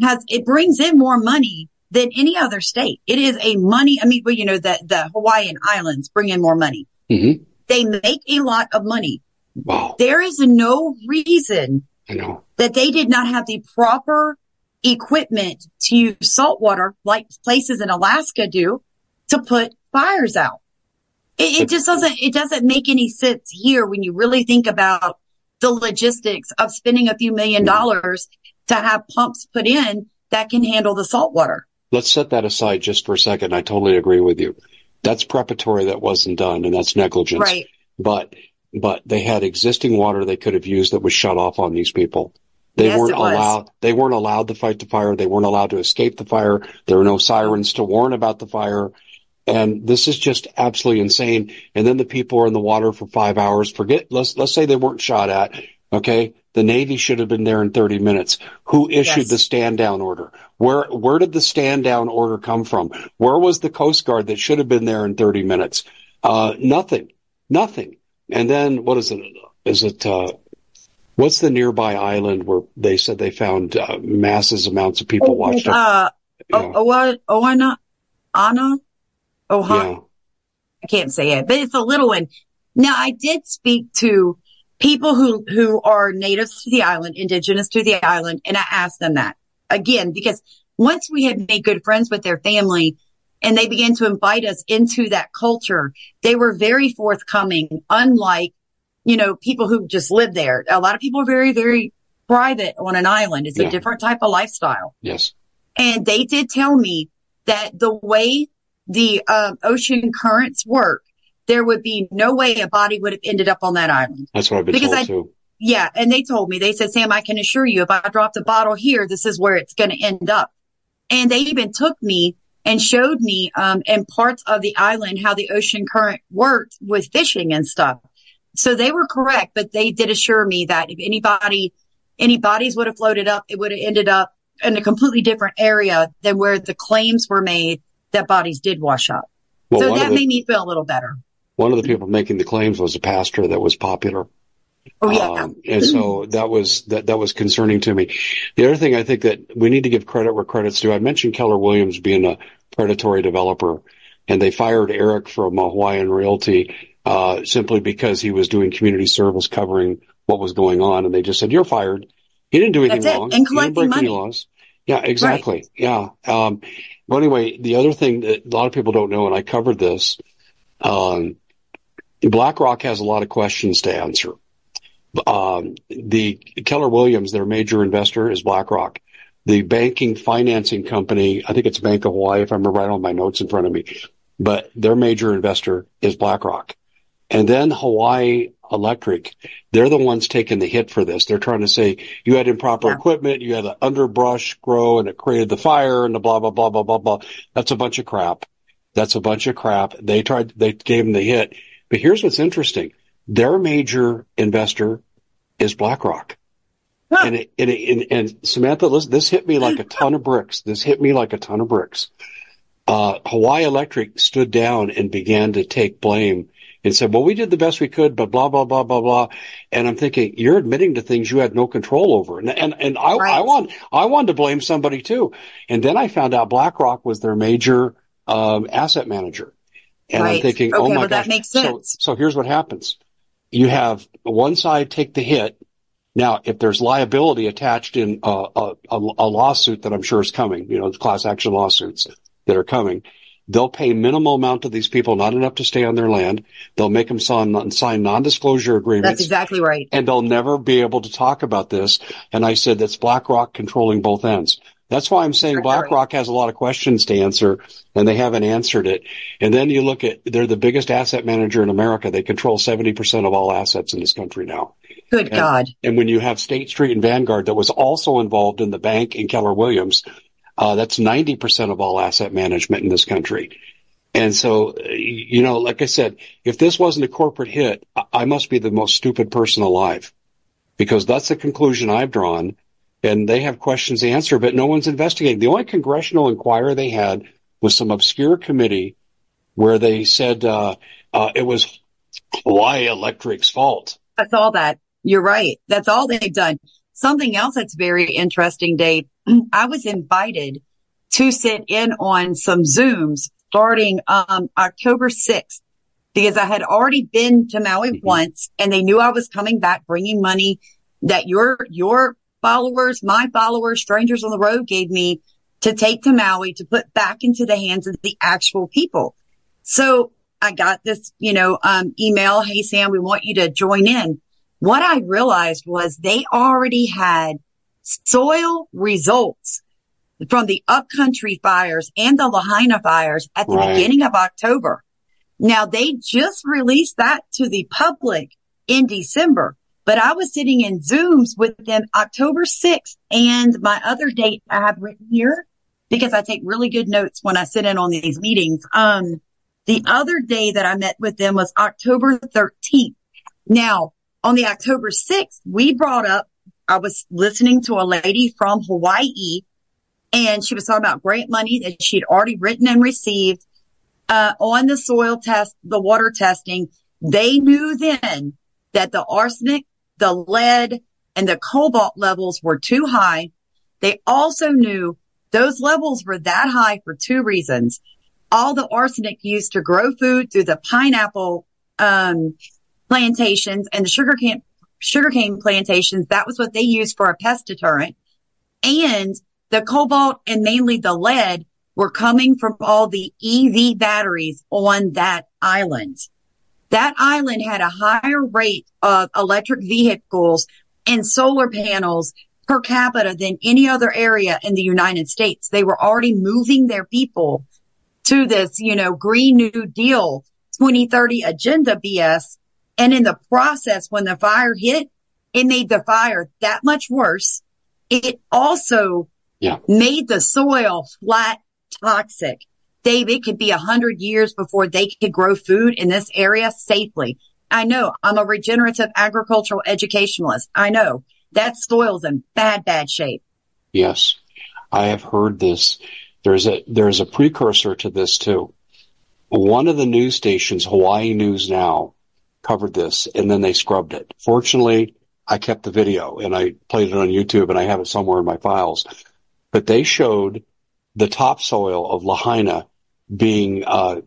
has, it brings in more money than any other state. It is a money. I mean, well, you know, that the Hawaiian islands bring in more money. Mm-hmm. They make a lot of money. Wow. There is no reason that they did not have the proper equipment to use salt water like places in Alaska do to put fires out. It, it just doesn't, it doesn't make any sense here when you really think about the logistics of spending a few million dollars to have pumps put in that can handle the salt water. Let's set that aside just for a second. I totally agree with you. That's preparatory that wasn't done and that's negligence. Right. But, but they had existing water they could have used that was shut off on these people. They yes, weren't allowed, they weren't allowed to fight the fire. They weren't allowed to escape the fire. There were no sirens to warn about the fire. And this is just absolutely insane. And then the people are in the water for five hours. Forget, let's, let's say they weren't shot at. Okay. The Navy should have been there in 30 minutes. Who issued yes. the stand down order? Where, where did the stand down order come from? Where was the Coast Guard that should have been there in 30 minutes? Uh, nothing, nothing. And then what is it? Is it, uh, what's the nearby island where they said they found uh, masses amounts of people watched uh, you know. oh, oh, Anna, Anna, Ohio. Yeah. I can't say it, but it's a little one. Now I did speak to people who, who are natives to the island, indigenous to the island, and I asked them that again, because once we had made good friends with their family and they began to invite us into that culture, they were very forthcoming, unlike, you know, people who just live there. A lot of people are very, very private on an island. It's yeah. a different type of lifestyle. Yes. And they did tell me that the way the uh, ocean currents work, there would be no way a body would have ended up on that island. That's what I've been because told I, too. Yeah. And they told me, they said, Sam, I can assure you, if I drop the bottle here, this is where it's going to end up. And they even took me and showed me, um, in parts of the island how the ocean current worked with fishing and stuff. So they were correct, but they did assure me that if anybody, any bodies would have floated up, it would have ended up in a completely different area than where the claims were made that bodies did wash up. Well, so that the, made me feel a little better. One of the people making the claims was a pastor that was popular. Oh yeah. Um, and so that was, that, that was concerning to me. The other thing I think that we need to give credit where credit's due. I mentioned Keller Williams being a predatory developer and they fired Eric from Hawaiian Realty, uh, simply because he was doing community service covering what was going on. And they just said, you're fired. He didn't do anything wrong. And collecting money. laws. Yeah, exactly. Right. Yeah. Um, well, anyway, the other thing that a lot of people don't know, and I covered this, um, BlackRock has a lot of questions to answer. Um, the Keller Williams, their major investor, is BlackRock. The banking financing company, I think it's Bank of Hawaii, if I remember right on my notes in front of me, but their major investor is BlackRock. And then Hawaii Electric, they're the ones taking the hit for this. They're trying to say you had improper yeah. equipment, you had an underbrush grow and it created the fire and the blah, blah, blah, blah, blah, blah. That's a bunch of crap. That's a bunch of crap. They tried, they gave them the hit. But here's what's interesting. Their major investor is BlackRock. Huh. And, it, and, it, and, and, Samantha, listen, this hit me like a ton of bricks. This hit me like a ton of bricks. Uh, Hawaii Electric stood down and began to take blame and said, well, we did the best we could, but blah, blah, blah, blah, blah. And I'm thinking, you're admitting to things you had no control over. And, and, and I, right. I want, I wanted to blame somebody too. And then I found out BlackRock was their major, um, asset manager. And right. I'm thinking, oh okay, oh my well, gosh. That makes sense. So, so here's what happens. You have one side take the hit. Now, if there's liability attached in a, a, a lawsuit that I'm sure is coming, you know, class action lawsuits that are coming, They'll pay minimal amount to these people, not enough to stay on their land. They'll make them sign, sign non-disclosure agreements. That's exactly right. And they'll never be able to talk about this. And I said that's BlackRock controlling both ends. That's why I'm saying BlackRock has a lot of questions to answer and they haven't answered it. And then you look at, they're the biggest asset manager in America. They control 70% of all assets in this country now. Good and, God. And when you have State Street and Vanguard that was also involved in the bank in Keller Williams, uh, that's 90% of all asset management in this country. And so, you know, like I said, if this wasn't a corporate hit, I must be the most stupid person alive. because that's the conclusion I've drawn. And they have questions to answer, but no one's investigating. The only congressional inquiry they had was some obscure committee where they said uh, uh, it was Hawaii Electric's fault. That's all that. You're right. That's all they've done. Something else that's very interesting, Dave. (clears throat) I was invited to sit in on some Zooms starting um, October 6th because I had already been to Maui mm-hmm. once and they knew I was coming back bringing money that your, your followers, my followers, strangers on the road gave me to take to Maui to put back into the hands of the actual people. So I got this, you know, um, email. Hey, Sam, we want you to join in. What I realized was they already had soil results from the upcountry fires and the Lahaina fires at the right. beginning of October. Now they just released that to the public in December, but I was sitting in Zooms with them October 6th and my other date I have written here because I take really good notes when I sit in on these meetings. Um, the other day that I met with them was October 13th. Now on the October 6th, we brought up, I was listening to a lady from Hawaii and she was talking about grant money that she had already written and received uh, on the soil test, the water testing. They knew then that the arsenic, the lead, and the cobalt levels were too high. They also knew those levels were that high for two reasons. All the arsenic used to grow food through the pineapple um, plantations and the sugarcane sugarcane plantations, that was what they used for a pest deterrent. And the cobalt and mainly the lead were coming from all the EV batteries on that island. That island had a higher rate of electric vehicles and solar panels per capita than any other area in the United States. They were already moving their people to this, you know, Green New Deal 2030 agenda BS. And in the process, when the fire hit, it made the fire that much worse. It also yeah. made the soil flat toxic. Dave, it could be a hundred years before they could grow food in this area safely. I know I'm a regenerative agricultural educationalist. I know that soil's in bad, bad shape. Yes. I have heard this. There's a, there's a precursor to this too. One of the news stations, Hawaii News Now, covered this and then they scrubbed it. Fortunately, I kept the video and I played it on YouTube and I have it somewhere in my files but they showed the topsoil of Lahaina being uh,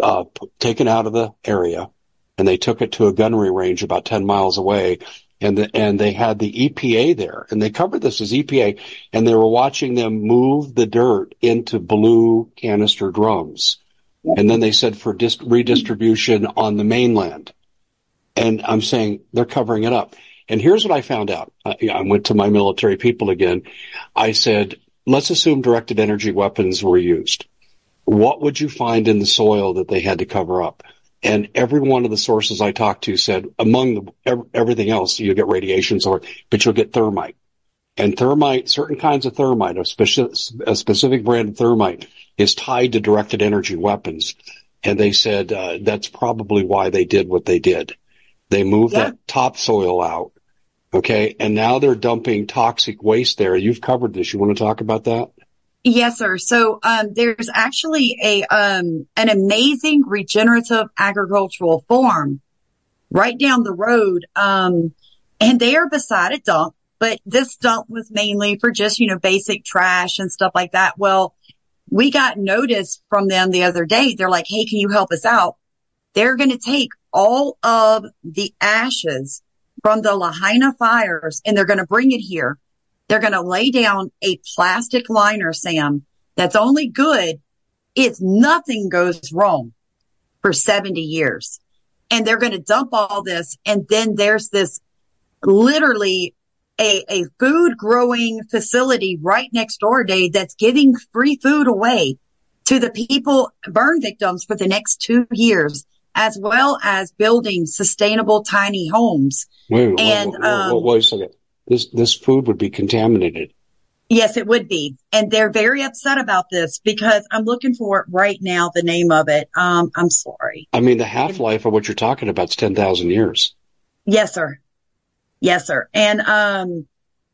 uh, taken out of the area, and they took it to a gunnery range about 10 miles away. And the, and they had the EPA there, and they covered this as EPA, and they were watching them move the dirt into blue canister drums, and then they said for dist- redistribution on the mainland. And I'm saying they're covering it up. And here's what I found out. I, I went to my military people again. I said, let's assume directed energy weapons were used. What would you find in the soil that they had to cover up? And every one of the sources I talked to said, among the, everything else, you'll get radiation, or, but you'll get thermite. And thermite, certain kinds of thermite, a specific, a specific brand of thermite is tied to directed energy weapons. And they said, uh, that's probably why they did what they did. They moved yeah. that topsoil out Okay. And now they're dumping toxic waste there. You've covered this. You want to talk about that? Yes, sir. So, um, there's actually a, um, an amazing regenerative agricultural farm right down the road. Um, and they are beside a dump, but this dump was mainly for just, you know, basic trash and stuff like that. Well, we got notice from them the other day. They're like, Hey, can you help us out? They're going to take all of the ashes from the Lahaina fires and they're going to bring it here. They're going to lay down a plastic liner, Sam, that's only good if nothing goes wrong for 70 years. And they're going to dump all this. And then there's this literally a, a food growing facility right next door, Dave, that's giving free food away to the people, burn victims for the next two years as well as building sustainable tiny homes. Wait, and wait, wait, um, wait a second. This this food would be contaminated. Yes, it would be, and they're very upset about this because I'm looking for it right now. The name of it. Um, I'm sorry. I mean, the half life of what you're talking about is ten thousand years. Yes, sir. Yes, sir. And um,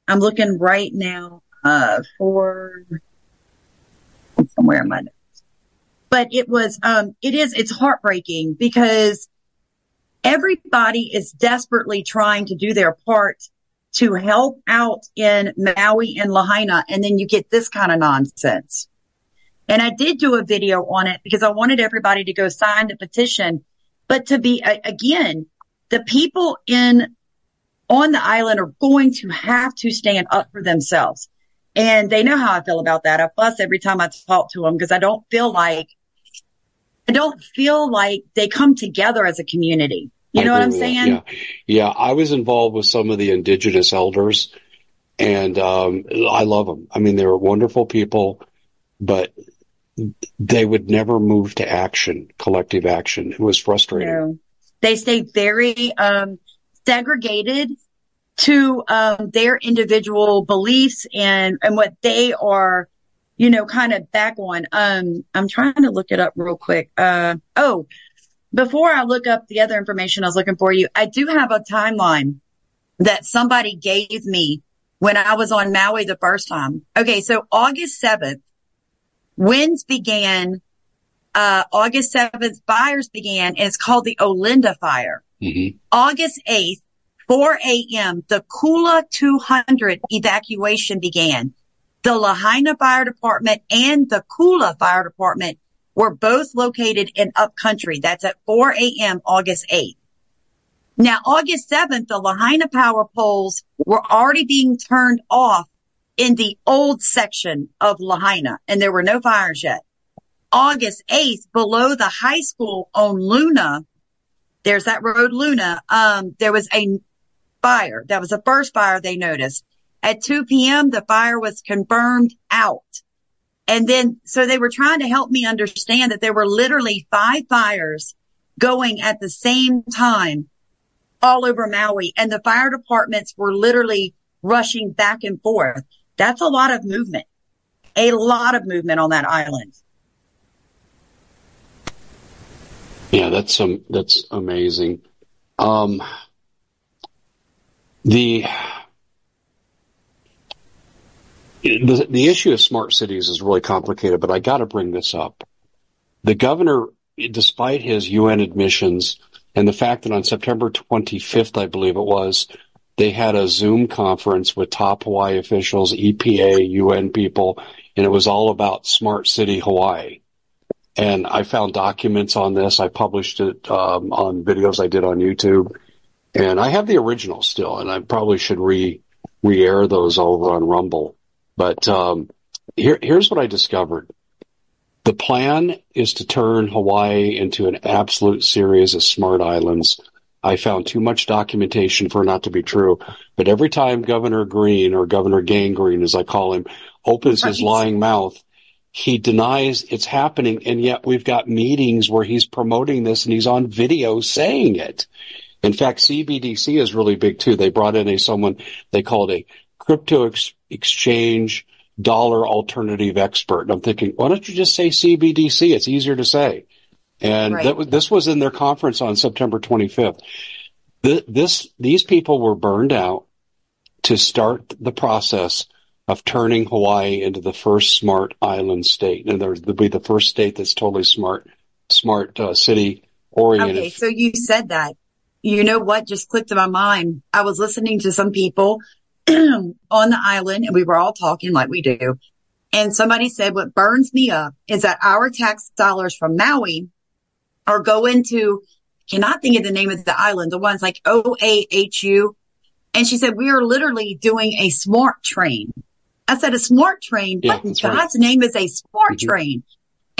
I'm looking right now uh, for somewhere in my notes. But it was, um, it is, it's heartbreaking because everybody is desperately trying to do their part to help out in Maui and Lahaina. And then you get this kind of nonsense. And I did do a video on it because I wanted everybody to go sign the petition. But to be, again, the people in on the island are going to have to stand up for themselves. And they know how I feel about that. I fuss every time I talk to them because I don't feel like, I don't feel like they come together as a community. You know what I'm saying? Yeah. Yeah. I was involved with some of the indigenous elders and, um, I love them. I mean, they were wonderful people, but they would never move to action, collective action. It was frustrating. No. They stay very, um, segregated to um, their individual beliefs and and what they are, you know, kind of back on. Um, I'm trying to look it up real quick. Uh, oh, before I look up the other information I was looking for you, I do have a timeline that somebody gave me when I was on Maui the first time. Okay, so August 7th, winds began. Uh, August 7th, fires began, and it's called the Olinda Fire. Mm-hmm. August 8th, 4 a.m., the Kula 200 evacuation began. The Lahaina Fire Department and the Kula Fire Department were both located in upcountry. That's at 4 a.m. August 8th. Now, August 7th, the Lahaina power poles were already being turned off in the old section of Lahaina, and there were no fires yet. August 8th, below the high school on Luna, there's that road Luna. Um, there was a fire. That was the first fire they noticed. At 2 p.m., the fire was confirmed out. And then, so they were trying to help me understand that there were literally five fires going at the same time all over Maui and the fire departments were literally rushing back and forth. That's a lot of movement, a lot of movement on that island. Yeah, that's um, that's amazing. Um, the, the the issue of smart cities is really complicated, but I got to bring this up. The governor, despite his UN admissions and the fact that on September 25th, I believe it was, they had a Zoom conference with top Hawaii officials, EPA, UN people, and it was all about smart city Hawaii. And I found documents on this. I published it um, on videos I did on YouTube, and I have the original still. And I probably should re re-air those over on Rumble. But um, here, here's what I discovered: the plan is to turn Hawaii into an absolute series of smart islands. I found too much documentation for not to be true. But every time Governor Green or Governor Gang Green, as I call him, opens his lying mouth, he denies it's happening. And yet we've got meetings where he's promoting this and he's on video saying it. In fact, CBDC is really big too. They brought in a someone they called a crypto ex- exchange dollar alternative expert. And I'm thinking, why don't you just say CBDC? It's easier to say. And right. that, this was in their conference on September 25th. this, these people were burned out to start the process of turning Hawaii into the first smart island state. And there'll be the first state that's totally smart, smart uh, city oriented. Okay, so you said that. You know what just clicked in my mind? I was listening to some people (clears throat) on the island and we were all talking like we do. And somebody said, what burns me up is that our tax dollars from Maui are going to, cannot think of the name of the island, the ones like OAHU. And she said, we are literally doing a smart train I said, a smart train. Yeah, what God's right. name is a smart mm-hmm. train?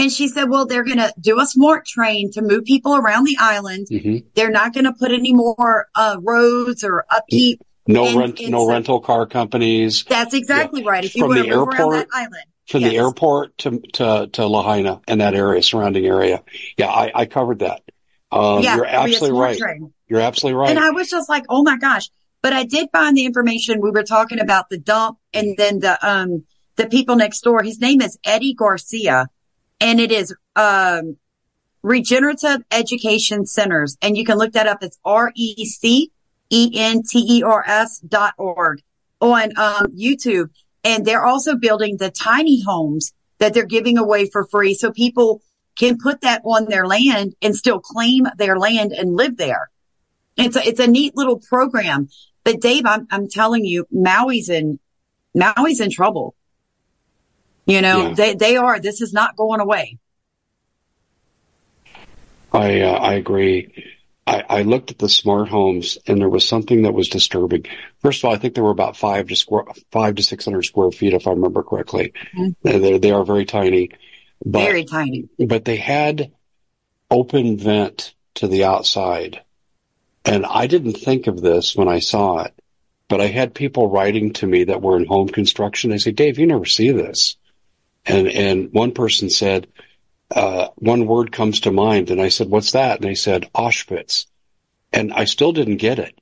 And she said, well, they're going to do a smart train to move people around the island. Mm-hmm. They're not going to put any more uh, roads or upkeep. No and, rent, no rental car companies. That's exactly yeah. right. If you from the airport, island, from yes. the airport to, to, to Lahaina and that area, surrounding area. Yeah, I, I covered that. Um, yeah, you're absolutely right. Train. You're absolutely right. And I was just like, oh my gosh. But I did find the information. We were talking about the dump and then the, um, the people next door. His name is Eddie Garcia and it is, um, Regenerative Education Centers. And you can look that up. It's R-E-C-E-N-T-I-V-E E-N-T-E-R-S dot org on um, YouTube. And they're also building the tiny homes that they're giving away for free. So people can put that on their land and still claim their land and live there. It's a, it's a neat little program. But Dave, I'm, I'm telling you, Maui's in, Maui's in trouble. You know, yeah. they, they are, this is not going away. I, uh, I agree. I, I, looked at the smart homes and there was something that was disturbing. First of all, I think there were about five to square, five to 600 square feet, if I remember correctly. Mm-hmm. They, they are very tiny. But, very tiny. But they had open vent to the outside. And I didn't think of this when I saw it, but I had people writing to me that were in home construction. They say, Dave, you never see this. And, and one person said, uh, one word comes to mind. And I said, what's that? And they said, Auschwitz. And I still didn't get it.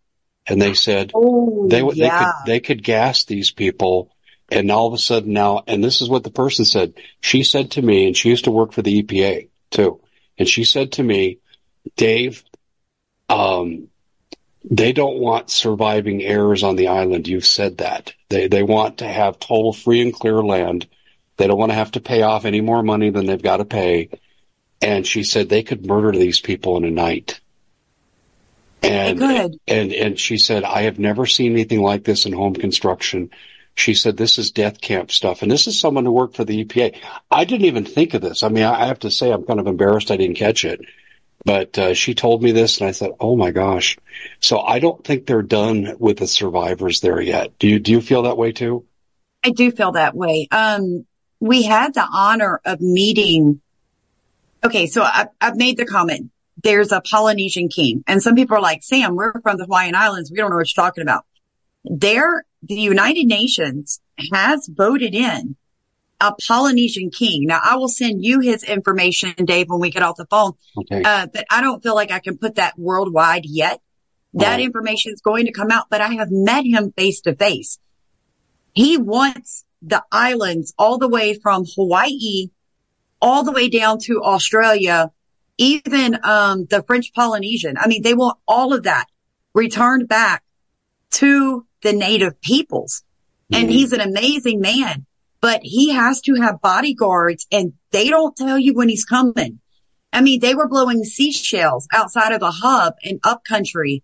And they said oh, they, yeah. they could, they could gas these people. And all of a sudden now, and this is what the person said. She said to me, and she used to work for the EPA too. And she said to me, Dave, um, they don't want surviving heirs on the island. You've said that. They, they want to have total free and clear land. They don't want to have to pay off any more money than they've got to pay. And she said they could murder these people in a night. And, and, and she said, I have never seen anything like this in home construction. She said, this is death camp stuff. And this is someone who worked for the EPA. I didn't even think of this. I mean, I have to say, I'm kind of embarrassed I didn't catch it but uh, she told me this, and I thought, "Oh my gosh!" So I don't think they're done with the survivors there yet. Do you do you feel that way too? I do feel that way. Um, we had the honor of meeting. Okay, so I, I've made the comment. There's a Polynesian king, and some people are like, "Sam, we're from the Hawaiian Islands. We don't know what you're talking about." There, the United Nations has voted in a Polynesian king. Now I will send you his information, Dave, when we get off the phone. Okay. Uh, but I don't feel like I can put that worldwide yet. That right. information is going to come out, but I have met him face to face. He wants the islands all the way from Hawaii all the way down to Australia, even, um, the French Polynesian. I mean, they want all of that returned back to the native peoples. Mm-hmm. And he's an amazing man but he has to have bodyguards and they don't tell you when he's coming. I mean, they were blowing seashells outside of a hub in upcountry.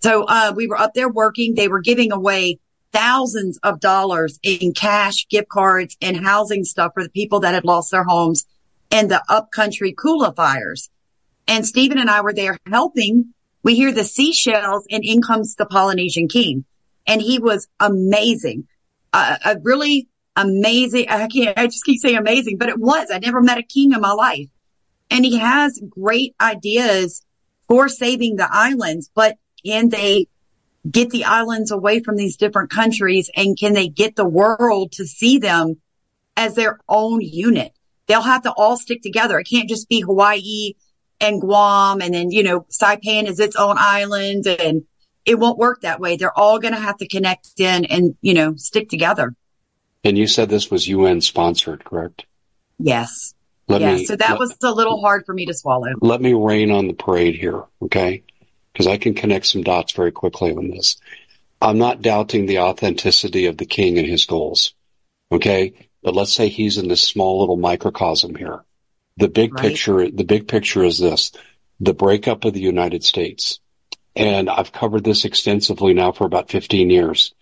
So, uh, we were up there working. They were giving away thousands of dollars in cash, gift cards and housing stuff for the people that had lost their homes in the upcountry Kula fires. And Stephen and I were there helping. We hear the seashells and in comes the Polynesian king. And he was amazing. Uh, a really amazing. I can't, I just keep saying amazing, but it was. I never met a king in my life. And he has great ideas for saving the islands, but can they get the islands away from these different countries and can they get the world to see them as their own unit? They'll have to all stick together. It can't just be Hawaii and Guam and then, you know, Saipan is its own island and it won't work that way. They're all going to have to connect in and, you know, stick together. And you said this was UN sponsored, correct? Yes. Let yes. Me, so that let, was a little hard for me to swallow. Let me rain on the parade here, okay? Because I can connect some dots very quickly on this. I'm not doubting the authenticity of the king and his goals, okay? But let's say he's in this small little microcosm here. The big right. picture, the big picture is this: the breakup of the United States. And I've covered this extensively now for about 15 years.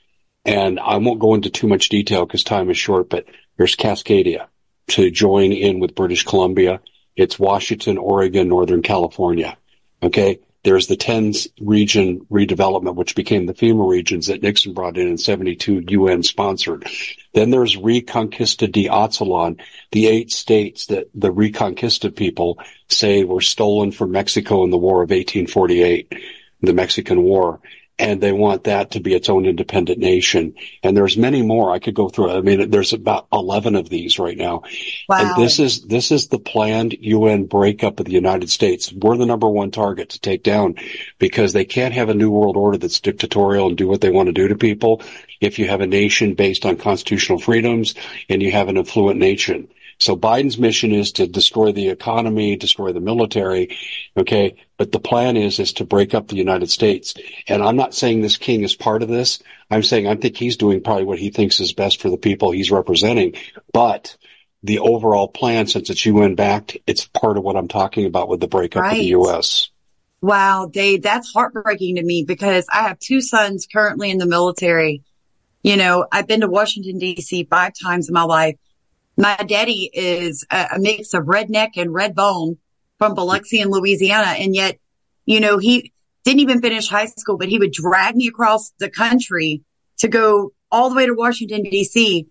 And I won't go into too much detail because time is short, but there's Cascadia to join in with British Columbia. It's Washington, Oregon, Northern California. Okay. There's the 10 region redevelopment, which became the FEMA regions that Nixon brought in in 72 UN sponsored. Then there's Reconquista de Aztlan, the eight states that the Reconquista people say were stolen from Mexico in the War of 1848, the Mexican War and they want that to be its own independent nation. And there's many more I could go through. I mean, there's about 11 of these right now. Wow. And this is, this is the planned UN breakup of the United States. We're the number one target to take down because they can't have a new world order that's dictatorial and do what they want to do to people if you have a nation based on constitutional freedoms and you have an affluent nation. So Biden's mission is to destroy the economy, destroy the military. Okay. But the plan is, is to break up the United States. And I'm not saying this king is part of this. I'm saying I think he's doing probably what he thinks is best for the people he's representing. But the overall plan, since it's UN backed, it's part of what I'm talking about with the breakup right. of the U.S. Wow, Dave, that's heartbreaking to me because I have two sons currently in the military. You know, I've been to Washington DC five times in my life. My daddy is a, a mix of redneck and red bone from Biloxi in Louisiana. And yet, you know, he didn't even finish high school, but he would drag me across the country to go all the way to Washington DC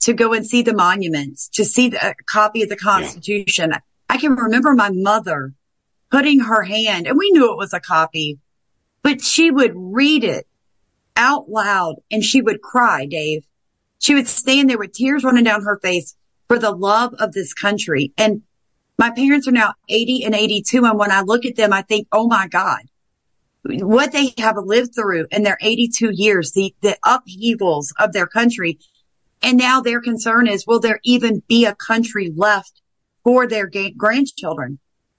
to go and see the monuments, to see the copy of the Constitution. Yeah. I can remember my mother putting her hand, and we knew it was a copy, but she would read it out loud and she would cry, Dave. She would stand there with tears running down her face for the love of this country. And my parents are now 80 and 82. And when I look at them, I think, oh my God, what they have lived through in their 82 years, the, the upheavals of their country. And now their concern is, will there even be a country left for their grandchildren?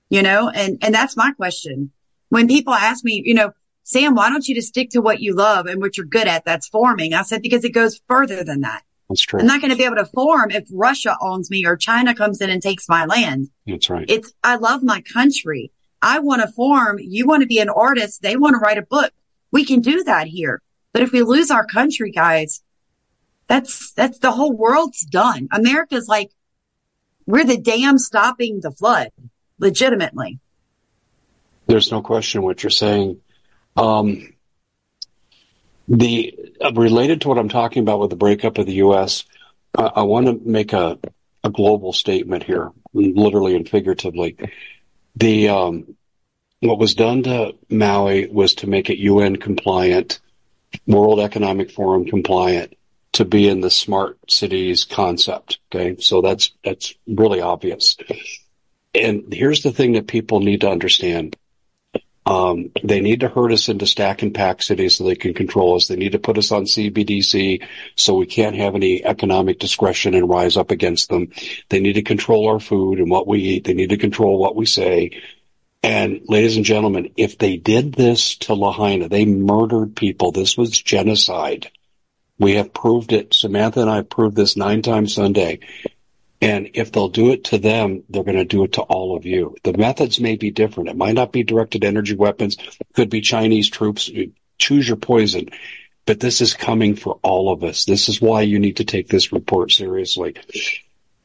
you know, and, and that's my question. When people ask me, you know, Sam, why don't you just stick to what you love and what you're good at? That's forming. I said, because it goes further than that. That's true. I'm not going to be able to form if Russia owns me or China comes in and takes my land. That's right. It's, I love my country. I want to form. You want to be an artist. They want to write a book. We can do that here. But if we lose our country, guys, that's, that's the whole world's done. America's like, we're the dam stopping the flood legitimately. There's no question what you're saying. Um, the uh, related to what I'm talking about with the breakup of the U.S., uh, I want to make a, a global statement here, literally and figuratively. The um, what was done to Maui was to make it UN compliant, World Economic Forum compliant, to be in the smart cities concept. Okay, so that's that's really obvious. And here's the thing that people need to understand. Um, they need to herd us into stack and pack cities so they can control us. They need to put us on CBDC so we can't have any economic discretion and rise up against them. They need to control our food and what we eat. They need to control what we say. And ladies and gentlemen, if they did this to Lahaina, they murdered people. This was genocide. We have proved it. Samantha and I proved this nine times Sunday. And if they'll do it to them, they're going to do it to all of you. The methods may be different. It might not be directed energy weapons. Could be Chinese troops. Choose your poison. But this is coming for all of us. This is why you need to take this report seriously.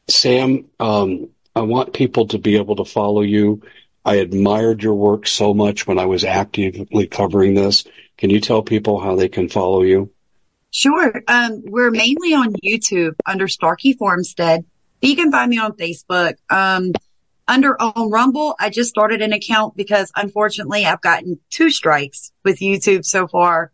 Sam, um, I want people to be able to follow you. I admired your work so much when I was actively covering this. Can you tell people how they can follow you? Sure. Um, we're mainly on YouTube under Starkey Farmstead. You can find me on Facebook. Um, under on Rumble, I just started an account because unfortunately I've gotten two strikes with YouTube so far.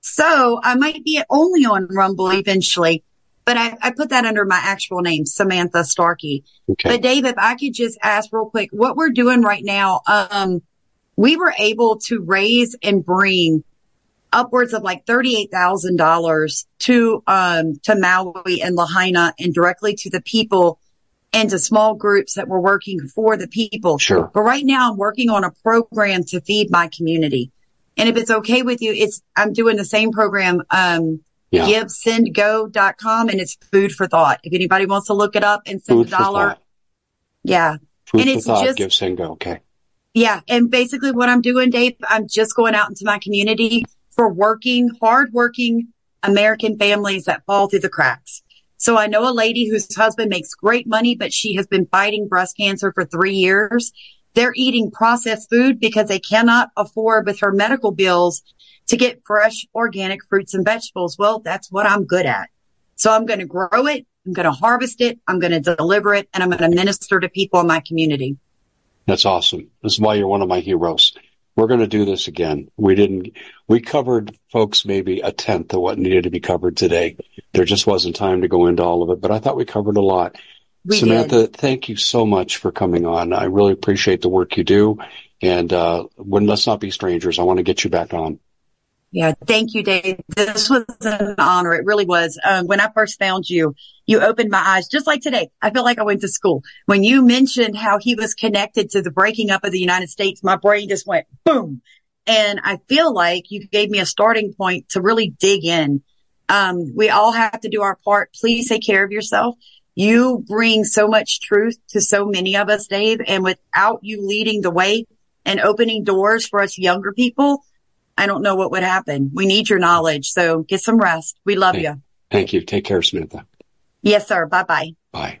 So I might be only on Rumble eventually, but I, I put that under my actual name, Samantha Starkey. Okay. But Dave, if I could just ask real quick, what we're doing right now, um, we were able to raise and bring upwards of like $38,000 to, um, to Maui and Lahaina and directly to the people and to small groups that were working for the people. Sure. But right now I'm working on a program to feed my community. And if it's okay with you, it's, I'm doing the same program, um, yeah. givesendgo.com and it's food for thought. If anybody wants to look it up and send food a dollar. Yeah. Food and it's thought, just, give send go. Okay. Yeah. And basically what I'm doing, Dave, I'm just going out into my community for working, hardworking American families that fall through the cracks. So I know a lady whose husband makes great money, but she has been fighting breast cancer for three years. They're eating processed food because they cannot afford with her medical bills to get fresh organic fruits and vegetables. Well, that's what I'm good at. So I'm going to grow it. I'm going to harvest it. I'm going to deliver it and I'm going to minister to people in my community. That's awesome. This is why you're one of my heroes we're going to do this again. We didn't, we covered folks maybe a tenth of what needed to be covered today. There just wasn't time to go into all of it, but I thought we covered a lot. We Samantha, did. thank you so much for coming on. I really appreciate the work you do. And, uh, when let's not be strangers. I want to get you back on. Yeah, thank you, Dave. This was an honor. It really was. Um, when I first found you, you opened my eyes just like today. I feel like I went to school. When you mentioned how he was connected to the breaking up of the United States, my brain just went boom. And I feel like you gave me a starting point to really dig in. Um, we all have to do our part. Please take care of yourself. You bring so much truth to so many of us, Dave. And without you leading the way and opening doors for us younger people, I don't know what would happen. We need your knowledge. So get some rest. We love you. Thank you. Take care, Samantha. Yes, sir. Bye bye bye.